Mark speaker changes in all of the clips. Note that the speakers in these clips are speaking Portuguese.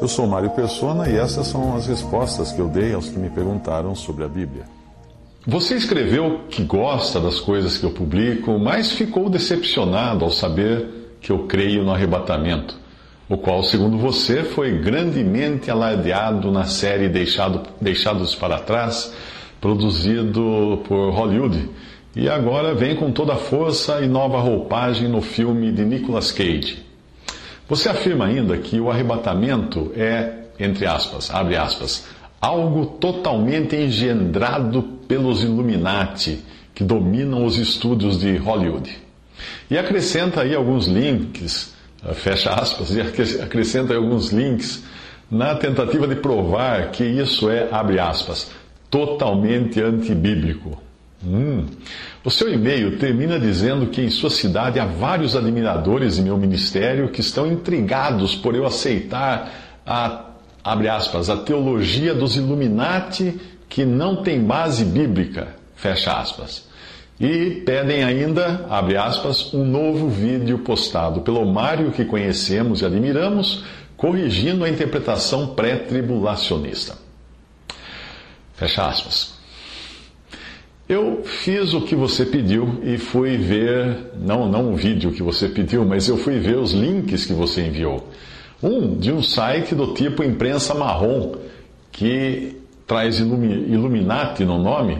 Speaker 1: Eu sou Mário Persona e essas são as respostas que eu dei aos que me perguntaram sobre a Bíblia.
Speaker 2: Você escreveu que gosta das coisas que eu publico, mas ficou decepcionado ao saber que eu creio no arrebatamento, o qual, segundo você, foi grandemente alardeado na série Deixado, Deixados para Trás, produzido por Hollywood, e agora vem com toda a força e nova roupagem no filme de Nicolas Cage. Você afirma ainda que o arrebatamento é, entre aspas, abre aspas, algo totalmente engendrado pelos Illuminati que dominam os estúdios de Hollywood. E acrescenta aí alguns links, eh, fecha aspas, e acrescenta aí alguns links na tentativa de provar que isso é, abre aspas, totalmente antibíblico. Hum. O seu e-mail termina dizendo que em sua cidade há vários admiradores de meu ministério que estão intrigados por eu aceitar a, abre aspas, a teologia dos Illuminati que não tem base bíblica, fecha aspas. E pedem ainda, abre aspas, um novo vídeo postado pelo Mário que conhecemos e admiramos, corrigindo a interpretação pré-tribulacionista. Fecha aspas. Eu fiz o que você pediu e fui ver, não, não o vídeo que você pediu, mas eu fui ver os links que você enviou. Um de um site do tipo imprensa marrom, que traz Illuminati no nome,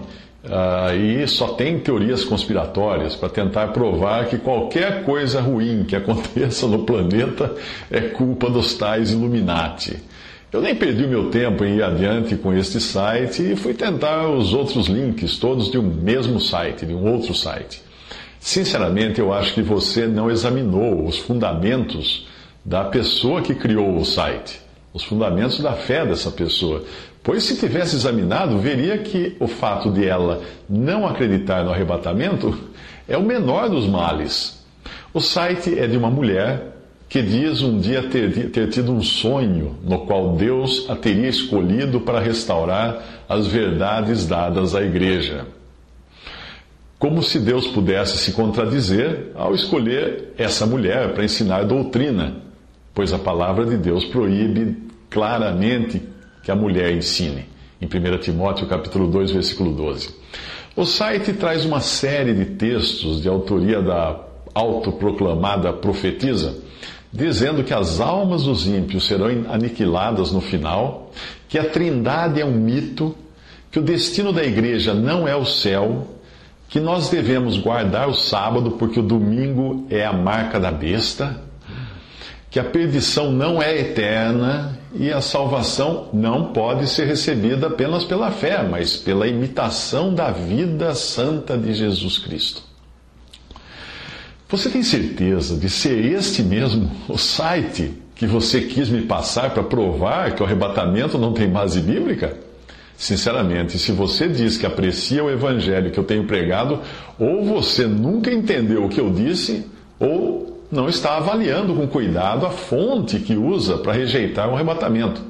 Speaker 2: uh, e só tem teorias conspiratórias para tentar provar que qualquer coisa ruim que aconteça no planeta é culpa dos tais Illuminati. Eu nem perdi meu tempo em ir adiante com este site e fui tentar os outros links, todos de um mesmo site, de um outro site. Sinceramente, eu acho que você não examinou os fundamentos da pessoa que criou o site, os fundamentos da fé dessa pessoa. Pois se tivesse examinado, veria que o fato de ela não acreditar no arrebatamento é o menor dos males. O site é de uma mulher que diz um dia ter, ter tido um sonho no qual Deus a teria escolhido para restaurar as verdades dadas à igreja. Como se Deus pudesse se contradizer ao escolher essa mulher para ensinar doutrina, pois a palavra de Deus proíbe claramente que a mulher ensine. Em 1 Timóteo capítulo 2, versículo 12. O site traz uma série de textos de autoria da autoproclamada profetisa dizendo que as almas dos ímpios serão aniquiladas no final, que a trindade é um mito, que o destino da igreja não é o céu, que nós devemos guardar o sábado porque o domingo é a marca da besta, que a perdição não é eterna e a salvação não pode ser recebida apenas pela fé, mas pela imitação da vida santa de Jesus Cristo. Você tem certeza de ser este mesmo o site que você quis me passar para provar que o arrebatamento não tem base bíblica? Sinceramente, se você diz que aprecia o evangelho que eu tenho pregado, ou você nunca entendeu o que eu disse, ou não está avaliando com cuidado a fonte que usa para rejeitar o arrebatamento.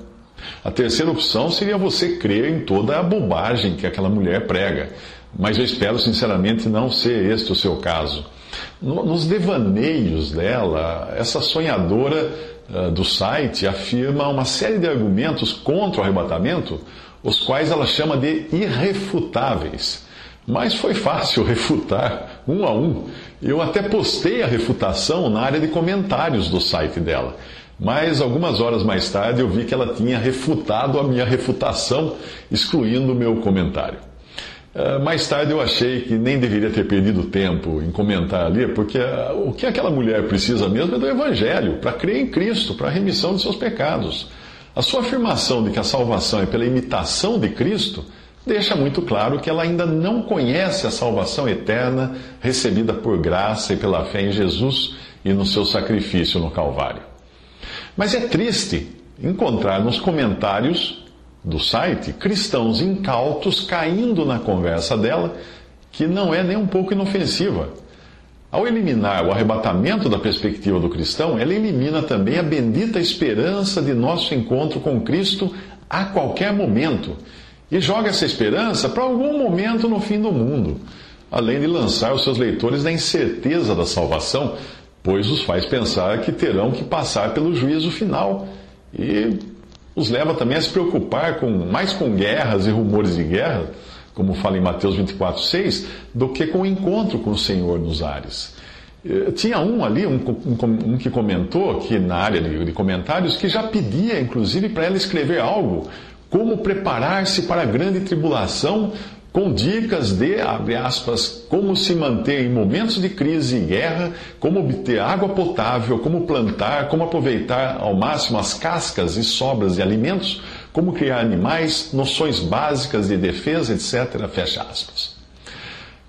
Speaker 2: A terceira opção seria você crer em toda a bobagem que aquela mulher prega. Mas eu espero sinceramente não ser este o seu caso. Nos devaneios dela, essa sonhadora uh, do site afirma uma série de argumentos contra o arrebatamento, os quais ela chama de irrefutáveis. Mas foi fácil refutar um a um. Eu até postei a refutação na área de comentários do site dela. Mas algumas horas mais tarde eu vi que ela tinha refutado a minha refutação, excluindo o meu comentário. Ah, mais tarde eu achei que nem deveria ter perdido tempo em comentar ali, porque ah, o que aquela mulher precisa mesmo é do Evangelho, para crer em Cristo, para a remissão de seus pecados. A sua afirmação de que a salvação é pela imitação de Cristo deixa muito claro que ela ainda não conhece a salvação eterna recebida por graça e pela fé em Jesus e no seu sacrifício no Calvário. Mas é triste encontrar nos comentários do site cristãos incautos caindo na conversa dela, que não é nem um pouco inofensiva. Ao eliminar o arrebatamento da perspectiva do cristão, ela elimina também a bendita esperança de nosso encontro com Cristo a qualquer momento e joga essa esperança para algum momento no fim do mundo, além de lançar os seus leitores na incerteza da salvação, pois os faz pensar que terão que passar pelo juízo final. E os leva também a se preocupar com, mais com guerras e rumores de guerra, como fala em Mateus 24, 6, do que com o encontro com o Senhor nos ares. Eh, tinha um ali, um, um, um que comentou aqui na área de, de comentários, que já pedia, inclusive, para ela escrever algo, como preparar-se para a grande tribulação, com dicas de, abre aspas, como se manter em momentos de crise e guerra, como obter água potável, como plantar, como aproveitar ao máximo as cascas e sobras de alimentos, como criar animais, noções básicas de defesa, etc. Fecha aspas.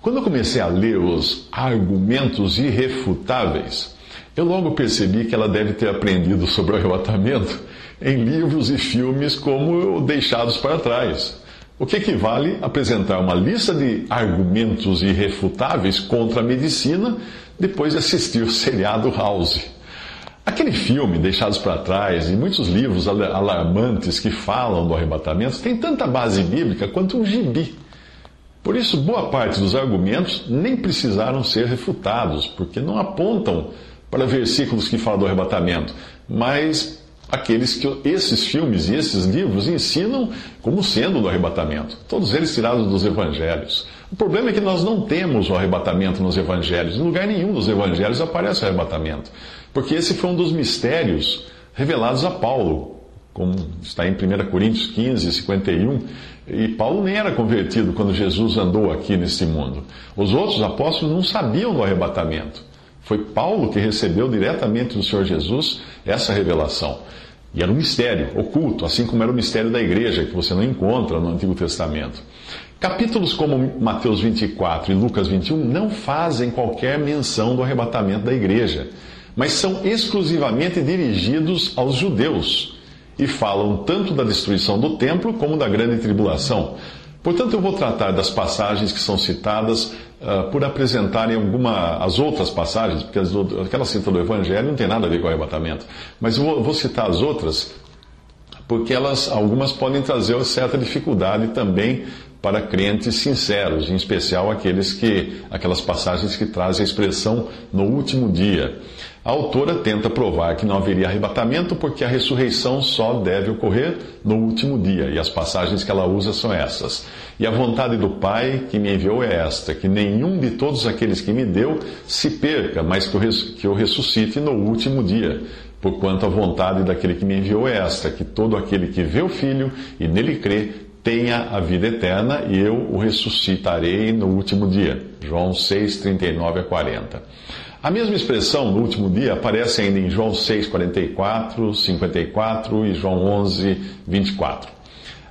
Speaker 2: Quando eu comecei a ler os argumentos irrefutáveis, eu logo percebi que ela deve ter aprendido sobre o arrebatamento em livros e filmes como Deixados para Trás, o que equivale a apresentar uma lista de argumentos irrefutáveis contra a medicina depois de assistir o seriado House. Aquele filme, Deixados para Trás, e muitos livros alarmantes que falam do arrebatamento, tem tanta base bíblica quanto um gibi. Por isso, boa parte dos argumentos nem precisaram ser refutados, porque não apontam para versículos que falam do arrebatamento, mas aqueles que esses filmes e esses livros ensinam como sendo do arrebatamento. Todos eles tirados dos evangelhos. O problema é que nós não temos o arrebatamento nos evangelhos. Em lugar nenhum dos evangelhos aparece o arrebatamento. Porque esse foi um dos mistérios revelados a Paulo, como está em 1 Coríntios 15, 51. E Paulo nem era convertido quando Jesus andou aqui nesse mundo. Os outros apóstolos não sabiam do arrebatamento. Foi Paulo que recebeu diretamente do Senhor Jesus essa revelação. E era um mistério oculto, assim como era o mistério da igreja, que você não encontra no Antigo Testamento. Capítulos como Mateus 24 e Lucas 21 não fazem qualquer menção do arrebatamento da igreja, mas são exclusivamente dirigidos aos judeus e falam tanto da destruição do templo como da grande tribulação. Portanto, eu vou tratar das passagens que são citadas uh, por apresentarem alguma, as outras passagens, porque as, aquela cita do Evangelho não tem nada a ver com o arrebatamento. Mas eu vou, vou citar as outras, porque elas, algumas podem trazer certa dificuldade também para crentes sinceros, em especial aqueles que, aquelas passagens que trazem a expressão no último dia. A autora tenta provar que não haveria arrebatamento porque a ressurreição só deve ocorrer no último dia, e as passagens que ela usa são essas. E a vontade do Pai que me enviou é esta: que nenhum de todos aqueles que me deu se perca, mas que eu ressuscite no último dia. Porquanto a vontade daquele que me enviou é esta: que todo aquele que vê o Filho e nele crê tenha a vida eterna, e eu o ressuscitarei no último dia. João 6, 39 a 40. A mesma expressão no último dia aparece ainda em João 6, 44, 54 e João 11, 24.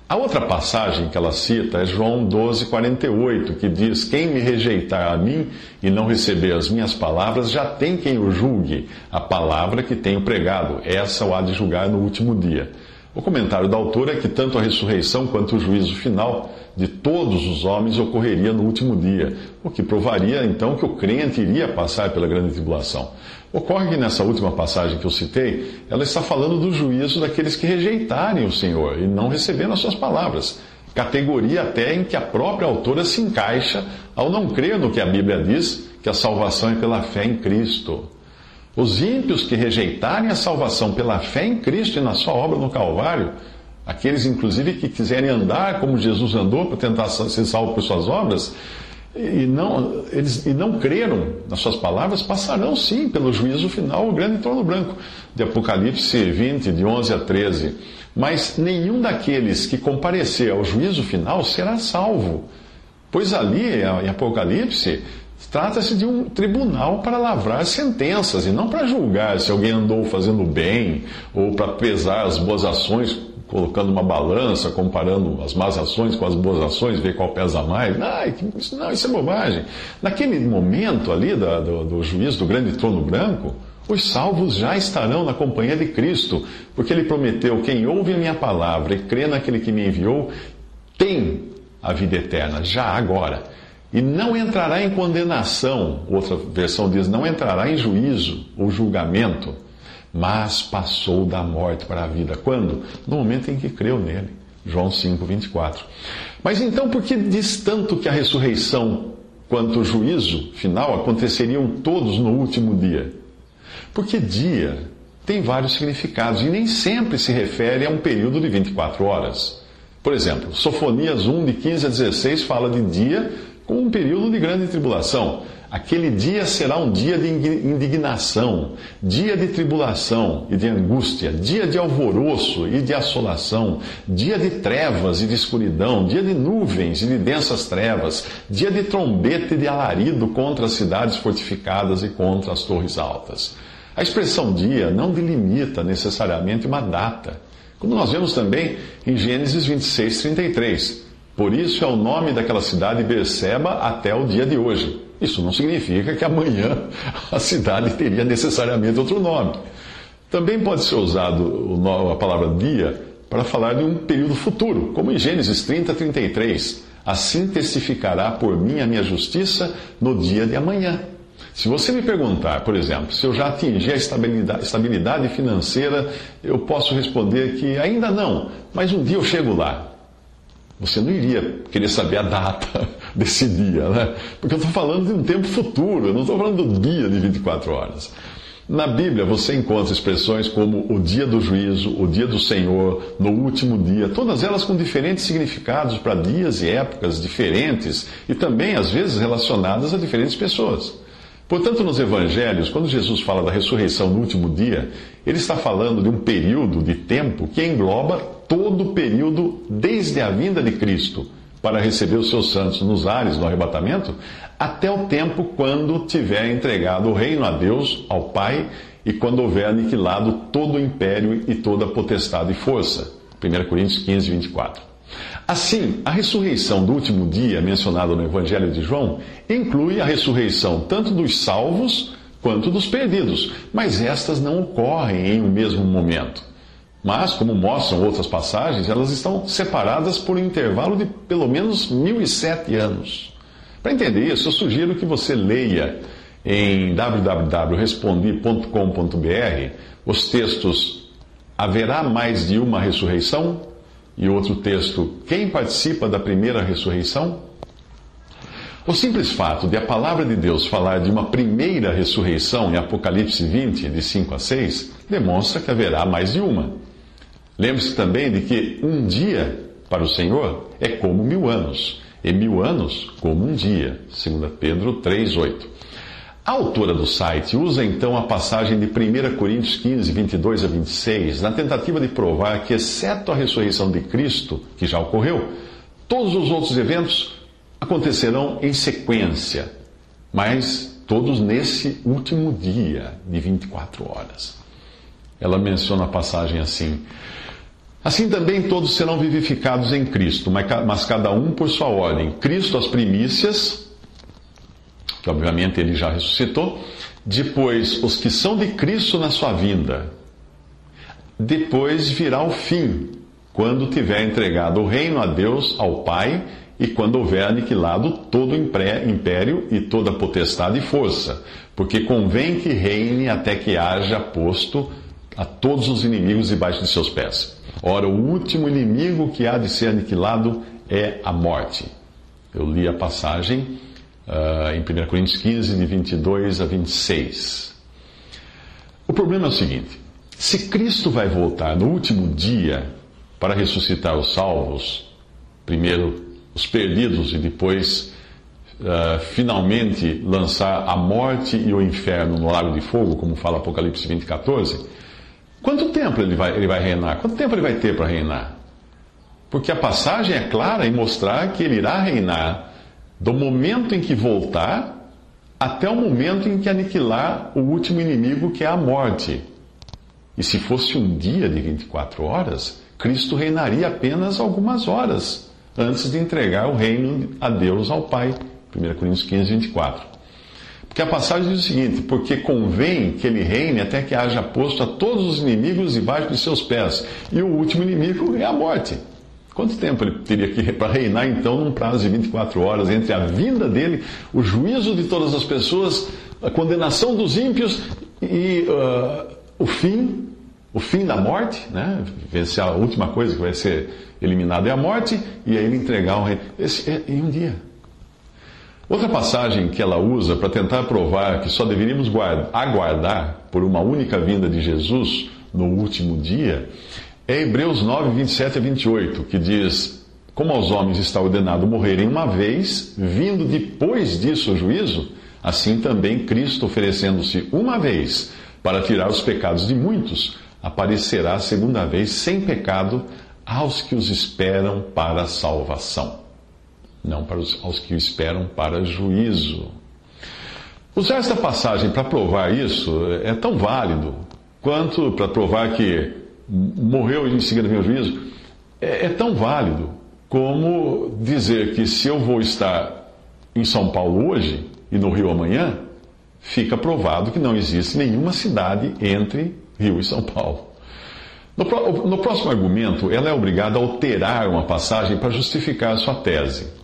Speaker 2: A outra passagem que ela cita é João 12, 48, que diz: Quem me rejeitar a mim e não receber as minhas palavras, já tem quem o julgue. A palavra que tenho pregado, essa o há de julgar no último dia. O comentário da autora é que tanto a ressurreição quanto o juízo final de todos os homens ocorreria no último dia, o que provaria então que o crente iria passar pela grande tribulação. Ocorre que nessa última passagem que eu citei, ela está falando do juízo daqueles que rejeitarem o Senhor e não receberem as suas palavras. Categoria até em que a própria autora se encaixa ao não crer no que a Bíblia diz, que a salvação é pela fé em Cristo. Os ímpios que rejeitarem a salvação pela fé em Cristo e na sua obra no Calvário, aqueles inclusive que quiserem andar como Jesus andou para tentar ser salvo por suas obras, e não, eles, e não creram nas suas palavras, passarão sim pelo juízo final, o grande trono branco, de Apocalipse 20, de 11 a 13. Mas nenhum daqueles que comparecer ao juízo final será salvo. Pois ali, em Apocalipse, Trata-se de um tribunal para lavrar sentenças e não para julgar se alguém andou fazendo bem ou para pesar as boas ações, colocando uma balança, comparando as más ações com as boas ações, ver qual pesa mais. Não, isso, não, isso é bobagem. Naquele momento ali da, do, do do grande trono branco, os salvos já estarão na companhia de Cristo, porque ele prometeu: quem ouve a minha palavra e crê naquele que me enviou, tem a vida eterna, já agora e não entrará em condenação. Outra versão diz: não entrará em juízo ou julgamento, mas passou da morte para a vida. Quando? No momento em que creu nele. João 5, 24. Mas então, por que diz tanto que a ressurreição quanto o juízo final aconteceriam todos no último dia? Porque dia tem vários significados e nem sempre se refere a um período de 24 horas. Por exemplo, Sofonias 1, de 15 a 16, fala de dia um período de grande tribulação. Aquele dia será um dia de indignação, dia de tribulação e de angústia, dia de alvoroço e de assolação, dia de trevas e de escuridão, dia de nuvens e de densas trevas, dia de trombeta e de alarido contra as cidades fortificadas e contra as torres altas. A expressão dia não delimita necessariamente uma data, como nós vemos também em Gênesis 26, 33. Por isso é o nome daquela cidade Berseba até o dia de hoje. Isso não significa que amanhã a cidade teria necessariamente outro nome. Também pode ser usado a palavra dia para falar de um período futuro, como em Gênesis 30, 33. Assim testificará por mim a minha justiça no dia de amanhã. Se você me perguntar, por exemplo, se eu já atingi a estabilidade, estabilidade financeira, eu posso responder que ainda não, mas um dia eu chego lá. Você não iria querer saber a data desse dia, né? Porque eu estou falando de um tempo futuro, eu não estou falando do dia de 24 horas. Na Bíblia você encontra expressões como o dia do juízo, o dia do Senhor, no último dia, todas elas com diferentes significados para dias e épocas diferentes e também, às vezes, relacionadas a diferentes pessoas. Portanto, nos evangelhos, quando Jesus fala da ressurreição no último dia, ele está falando de um período de tempo que engloba todo o período desde a vinda de Cristo para receber os seus santos nos ares no arrebatamento, até o tempo quando tiver entregado o reino a Deus, ao Pai, e quando houver aniquilado todo o império e toda a potestade e força. 1 Coríntios 15, 24. Assim, a ressurreição do último dia, mencionada no Evangelho de João, inclui a ressurreição tanto dos salvos quanto dos perdidos, mas estas não ocorrem em um mesmo momento. Mas, como mostram outras passagens, elas estão separadas por um intervalo de pelo menos 1007 anos. Para entender isso, eu sugiro que você leia em www.respondi.com.br os textos Haverá mais de uma ressurreição? E outro texto, quem participa da primeira ressurreição? O simples fato de a palavra de Deus falar de uma primeira ressurreição em Apocalipse 20, de 5 a 6, demonstra que haverá mais de uma. Lembre-se também de que um dia para o Senhor é como mil anos, e mil anos como um dia. 2 Pedro 3, 8. A autora do site usa então a passagem de 1 Coríntios 15, 22 a 26, na tentativa de provar que, exceto a ressurreição de Cristo, que já ocorreu, todos os outros eventos acontecerão em sequência, mas todos nesse último dia de 24 horas. Ela menciona a passagem assim: Assim também todos serão vivificados em Cristo, mas cada um por sua ordem. Cristo as primícias que obviamente ele já ressuscitou. Depois, os que são de Cristo na sua vinda. Depois virá o fim, quando tiver entregado o reino a Deus, ao Pai, e quando houver aniquilado todo império e toda potestade e força, porque convém que reine até que haja posto a todos os inimigos debaixo de seus pés. Ora, o último inimigo que há de ser aniquilado é a morte. Eu li a passagem uh, em 1 Coríntios 15, de 22 a 26. O problema é o seguinte: se Cristo vai voltar no último dia para ressuscitar os salvos, primeiro os perdidos e depois uh, finalmente lançar a morte e o inferno no lago de fogo, como fala Apocalipse 20, 14, quanto tempo ele vai, ele vai reinar? Quanto tempo ele vai ter para reinar? Porque a passagem é clara em mostrar que ele irá reinar do momento em que voltar até o momento em que aniquilar o último inimigo, que é a morte. E se fosse um dia de 24 horas, Cristo reinaria apenas algumas horas antes de entregar o reino a Deus, ao Pai. 1 Coríntios 15, 24. Porque a passagem diz o seguinte: Porque convém que ele reine até que haja posto a todos os inimigos debaixo de seus pés, e o último inimigo é a morte. Quanto tempo ele teria que para reinar então num prazo de 24 horas entre a vinda dele, o juízo de todas as pessoas, a condenação dos ímpios e uh, o fim, o fim da morte, né? Vencer a última coisa que vai ser eliminada é a morte e aí ele entregar o reino. Esse é em um dia. Outra passagem que ela usa para tentar provar que só deveríamos guardar, aguardar por uma única vinda de Jesus no último dia, é Hebreus 9, 27 a 28, que diz: Como aos homens está ordenado morrerem uma vez, vindo depois disso o juízo, assim também Cristo, oferecendo-se uma vez para tirar os pecados de muitos, aparecerá segunda vez sem pecado aos que os esperam para a salvação, não para os, aos que o esperam para juízo. Usar esta passagem para provar isso é tão válido quanto para provar que morreu e em seguida vem o juízo. É, é tão válido como dizer que se eu vou estar em São Paulo hoje e no Rio amanhã, fica provado que não existe nenhuma cidade entre Rio e São Paulo. No, no próximo argumento, ela é obrigada a alterar uma passagem para justificar sua tese.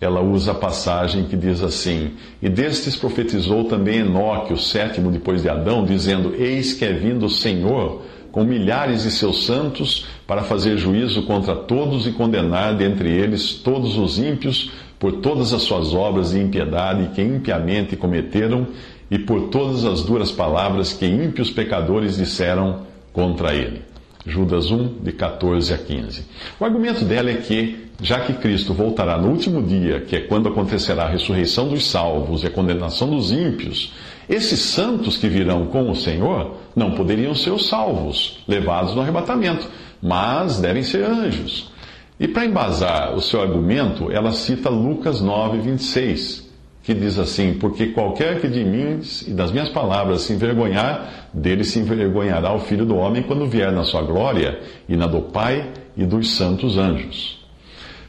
Speaker 2: Ela usa a passagem que diz assim: E destes profetizou também Enoque, o sétimo depois de Adão, dizendo: Eis que é vindo o Senhor com milhares de seus santos para fazer juízo contra todos e condenar dentre eles todos os ímpios por todas as suas obras de impiedade que impiamente cometeram e por todas as duras palavras que ímpios pecadores disseram contra ele. Judas 1, de 14 a 15. O argumento dela é que, já que Cristo voltará no último dia, que é quando acontecerá a ressurreição dos salvos e a condenação dos ímpios, esses santos que virão com o Senhor não poderiam ser os salvos, levados no arrebatamento, mas devem ser anjos. E para embasar o seu argumento, ela cita Lucas 9, 26 que diz assim: Porque qualquer que de mim e das minhas palavras se envergonhar, dele se envergonhará o filho do homem quando vier na sua glória e na do Pai e dos santos anjos.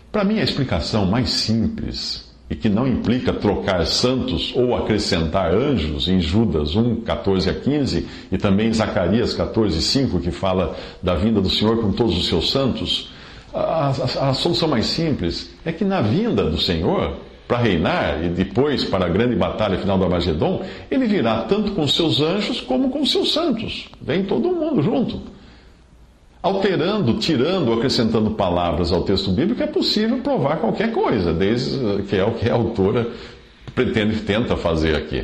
Speaker 2: Para mim, a explicação mais simples e que não implica trocar santos ou acrescentar anjos em Judas 1, 14 a 15 e também em Zacarias 14, 5, que fala da vinda do Senhor com todos os seus santos. A, a, a solução mais simples é que na vinda do Senhor, para reinar e depois para a grande batalha final do Armagedon, ele virá tanto com seus anjos como com seus santos. Vem todo mundo junto. Alterando, tirando, acrescentando palavras ao texto bíblico, é possível provar qualquer coisa, desde que é o que a autora pretende, tenta fazer aqui.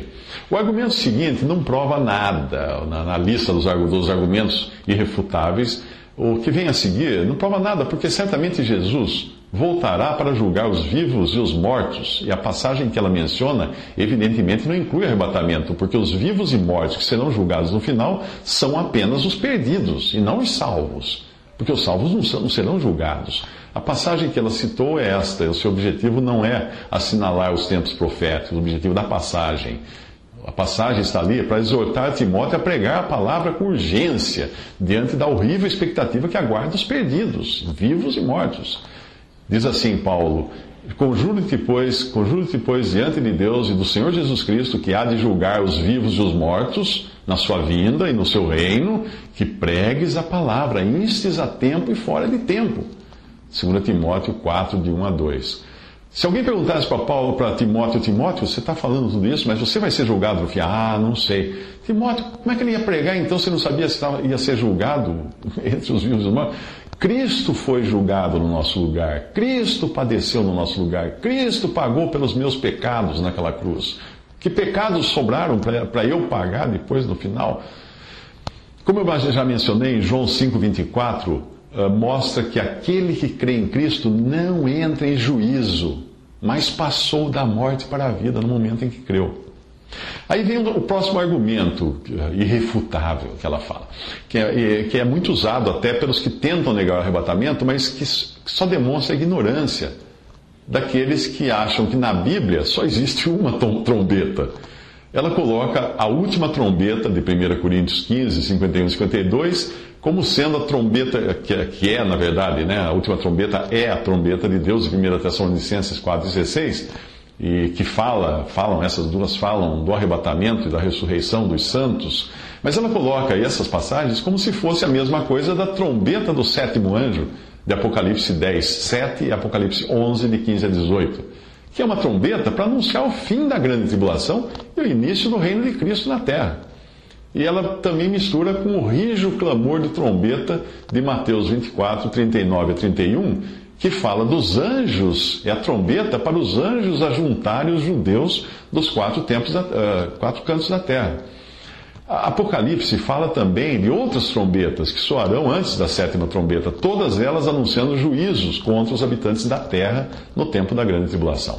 Speaker 2: O argumento seguinte não prova nada na, na lista dos, dos argumentos irrefutáveis. O que vem a seguir não prova nada, porque certamente Jesus voltará para julgar os vivos e os mortos. E a passagem que ela menciona, evidentemente, não inclui arrebatamento, porque os vivos e mortos que serão julgados no final são apenas os perdidos e não os salvos. Porque os salvos não serão julgados. A passagem que ela citou é esta: o seu objetivo não é assinalar os tempos proféticos, o objetivo da passagem. A passagem está ali para exortar Timóteo a pregar a palavra com urgência, diante da horrível expectativa que aguarda os perdidos, vivos e mortos. Diz assim Paulo: Conjuro-te, pois, conjuro-te, pois, diante de Deus e do Senhor Jesus Cristo, que há de julgar os vivos e os mortos na sua vinda e no seu reino, que pregues a palavra, instes a tempo e fora de tempo. 2 Timóteo 4, de 1 a 2. Se alguém perguntasse para Paulo, para Timóteo, Timóteo, você está falando tudo isso, mas você vai ser julgado? Eu falei, ah, não sei. Timóteo, como é que ele ia pregar então se não sabia se ia ser julgado entre os vivos e os mortos? Cristo foi julgado no nosso lugar, Cristo padeceu no nosso lugar, Cristo pagou pelos meus pecados naquela cruz. Que pecados sobraram para eu pagar depois no final? Como eu já mencionei, João 5,24, eh, mostra que aquele que crê em Cristo não entra em juízo, mas passou da morte para a vida no momento em que creu. Aí vem o próximo argumento irrefutável que ela fala, que é, que é muito usado até pelos que tentam negar o arrebatamento, mas que só demonstra a ignorância daqueles que acham que na Bíblia só existe uma trombeta. Ela coloca a última trombeta de 1 Coríntios 15, 51 e 52 como sendo a trombeta, que é, na verdade, né, a última trombeta é a trombeta de Deus, em 1 Tessalonicenses 4,16 e que fala, falam, essas duas falam do arrebatamento e da ressurreição dos santos, mas ela coloca essas passagens como se fosse a mesma coisa da trombeta do sétimo anjo, de Apocalipse 10, 7 e Apocalipse 11, de 15 a 18, que é uma trombeta para anunciar o fim da grande tribulação e o início do reino de Cristo na terra. E ela também mistura com o rijo clamor de trombeta de Mateus 24, 39 a 31, que fala dos anjos, é a trombeta para os anjos ajuntarem os judeus dos quatro, tempos da, uh, quatro cantos da terra. Apocalipse fala também de outras trombetas que soarão antes da sétima trombeta, todas elas anunciando juízos contra os habitantes da terra no tempo da grande tribulação.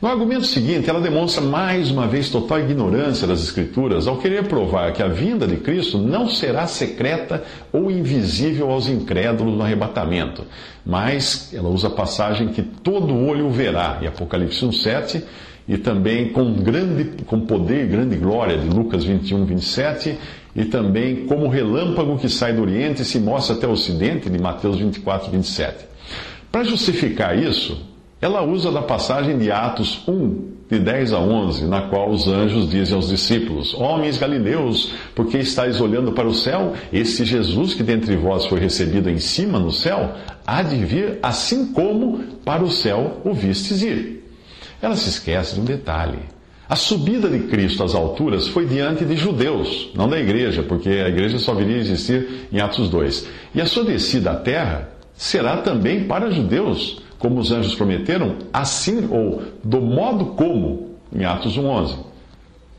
Speaker 2: No argumento seguinte, ela demonstra mais uma vez total ignorância das Escrituras ao querer provar que a vinda de Cristo não será secreta ou invisível aos incrédulos no arrebatamento, mas ela usa a passagem que todo olho verá, em Apocalipse 1,7 e também com, grande, com poder grande glória, de Lucas 21, 27, e também como relâmpago que sai do Oriente e se mostra até o Ocidente, de Mateus 24, 27. Para justificar isso, ela usa da passagem de Atos 1, de 10 a 11, na qual os anjos dizem aos discípulos: Homens galileus, por que estáis olhando para o céu? Esse Jesus que dentre vós foi recebido em cima no céu, há de vir assim como para o céu o vistes ir. Ela se esquece de um detalhe. A subida de Cristo às alturas foi diante de judeus, não da igreja, porque a igreja só viria a existir em Atos 2. E a sua descida à terra será também para judeus, como os anjos prometeram, assim ou do modo como, em Atos 1:11.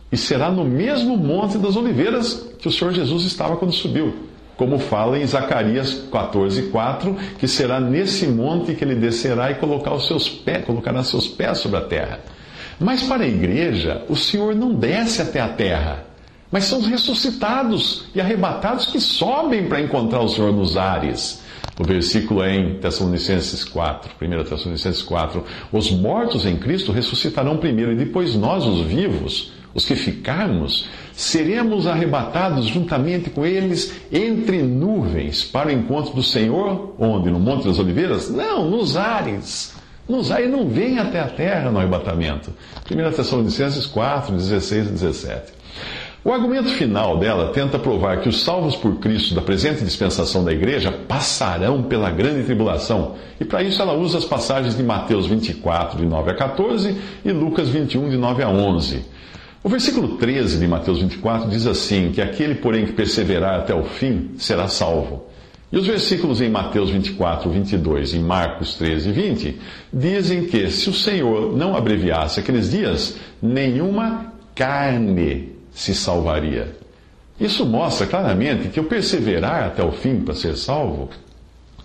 Speaker 2: E será no mesmo monte das oliveiras que o Senhor Jesus estava quando subiu como fala em Zacarias 14:4, que será nesse monte que ele descerá e colocar os seus pés, colocará seus pés sobre a terra. Mas para a igreja, o Senhor não desce até a terra, mas são os ressuscitados e arrebatados que sobem para encontrar o Senhor nos ares. O versículo é em Tessalonicenses 4, 1 Tessalonicenses 4. Os mortos em Cristo ressuscitarão primeiro, e depois nós, os vivos, os que ficarmos, seremos arrebatados juntamente com eles entre nuvens para o encontro do Senhor, onde? No Monte das Oliveiras? Não, nos ares. Nos ares não vem até a terra no arrebatamento. 1 Tessalonicenses 4, 16 e 17. O argumento final dela tenta provar que os salvos por Cristo da presente dispensação da igreja passarão pela grande tribulação. E para isso ela usa as passagens de Mateus 24, de 9 a 14 e Lucas 21, de 9 a 11. O versículo 13 de Mateus 24 diz assim: que aquele, porém, que perseverar até o fim será salvo. E os versículos em Mateus 24, 22 e Marcos 13, 20 dizem que se o Senhor não abreviasse aqueles dias, nenhuma carne se salvaria. Isso mostra claramente que o perseverar até o fim para ser salvo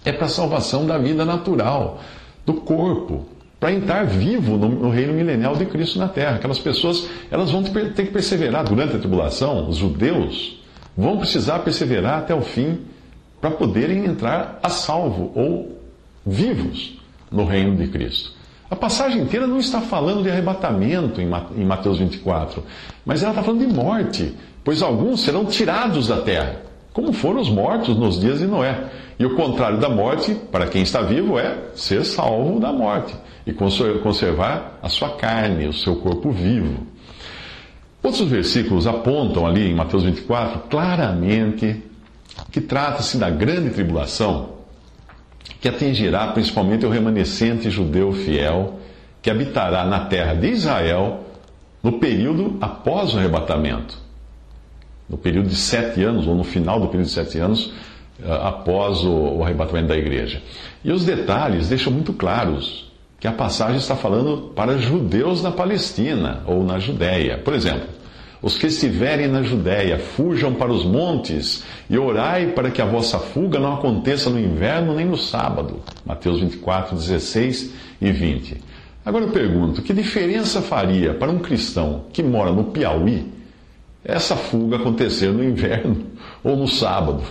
Speaker 2: é para a salvação da vida natural, do corpo, para entrar vivo no, no, reino milenial de Cristo na terra. Aquelas pessoas, elas vão ter que perseverar durante a tribulação, os judeus vão precisar perseverar até o fim para poderem entrar a salvo ou vivos no reino de Cristo. A passagem inteira não está falando de arrebatamento em Mateus 24, mas ela está falando de morte, pois alguns serão tirados da terra como foram os mortos nos dias de Noé. E o contrário da morte, para quem está vivo, é ser salvo da morte e conservar a sua carne, o seu corpo vivo. Outros versículos apontam ali em Mateus 24 claramente que trata-se da grande tribulação que atingirá principalmente o remanescente judeu fiel que habitará na terra de Israel no período após o arrebatamento no período de sete anos, ou no final do período de sete anos, eh, após o, o arrebatamento da igreja. E os detalhes deixam muito claros que a passagem está falando para judeus na Palestina ou na Judéia. Por exemplo, os que estiverem na Judéia, fujam para os montes e orai para que a vossa fuga não aconteça no inverno nem no sábado. Mateus 24, 16 e 20. Agora eu pergunto: que diferença faria para um cristão que mora no Piauí essa fuga acontecer no inverno ou no sábado.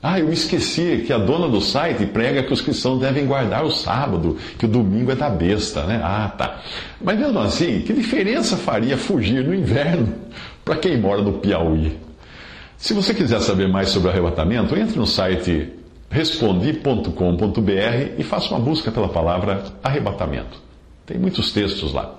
Speaker 2: Ah, eu esqueci que a dona do site prega que os cristãos devem guardar o sábado, que o domingo é da besta, né? Ah, tá. Mas mesmo assim, que diferença faria fugir no inverno para quem mora no Piauí? Se você quiser saber mais sobre o arrebatamento, entre no site respondi.com.br e faça uma busca pela palavra arrebatamento. Tem muitos textos lá.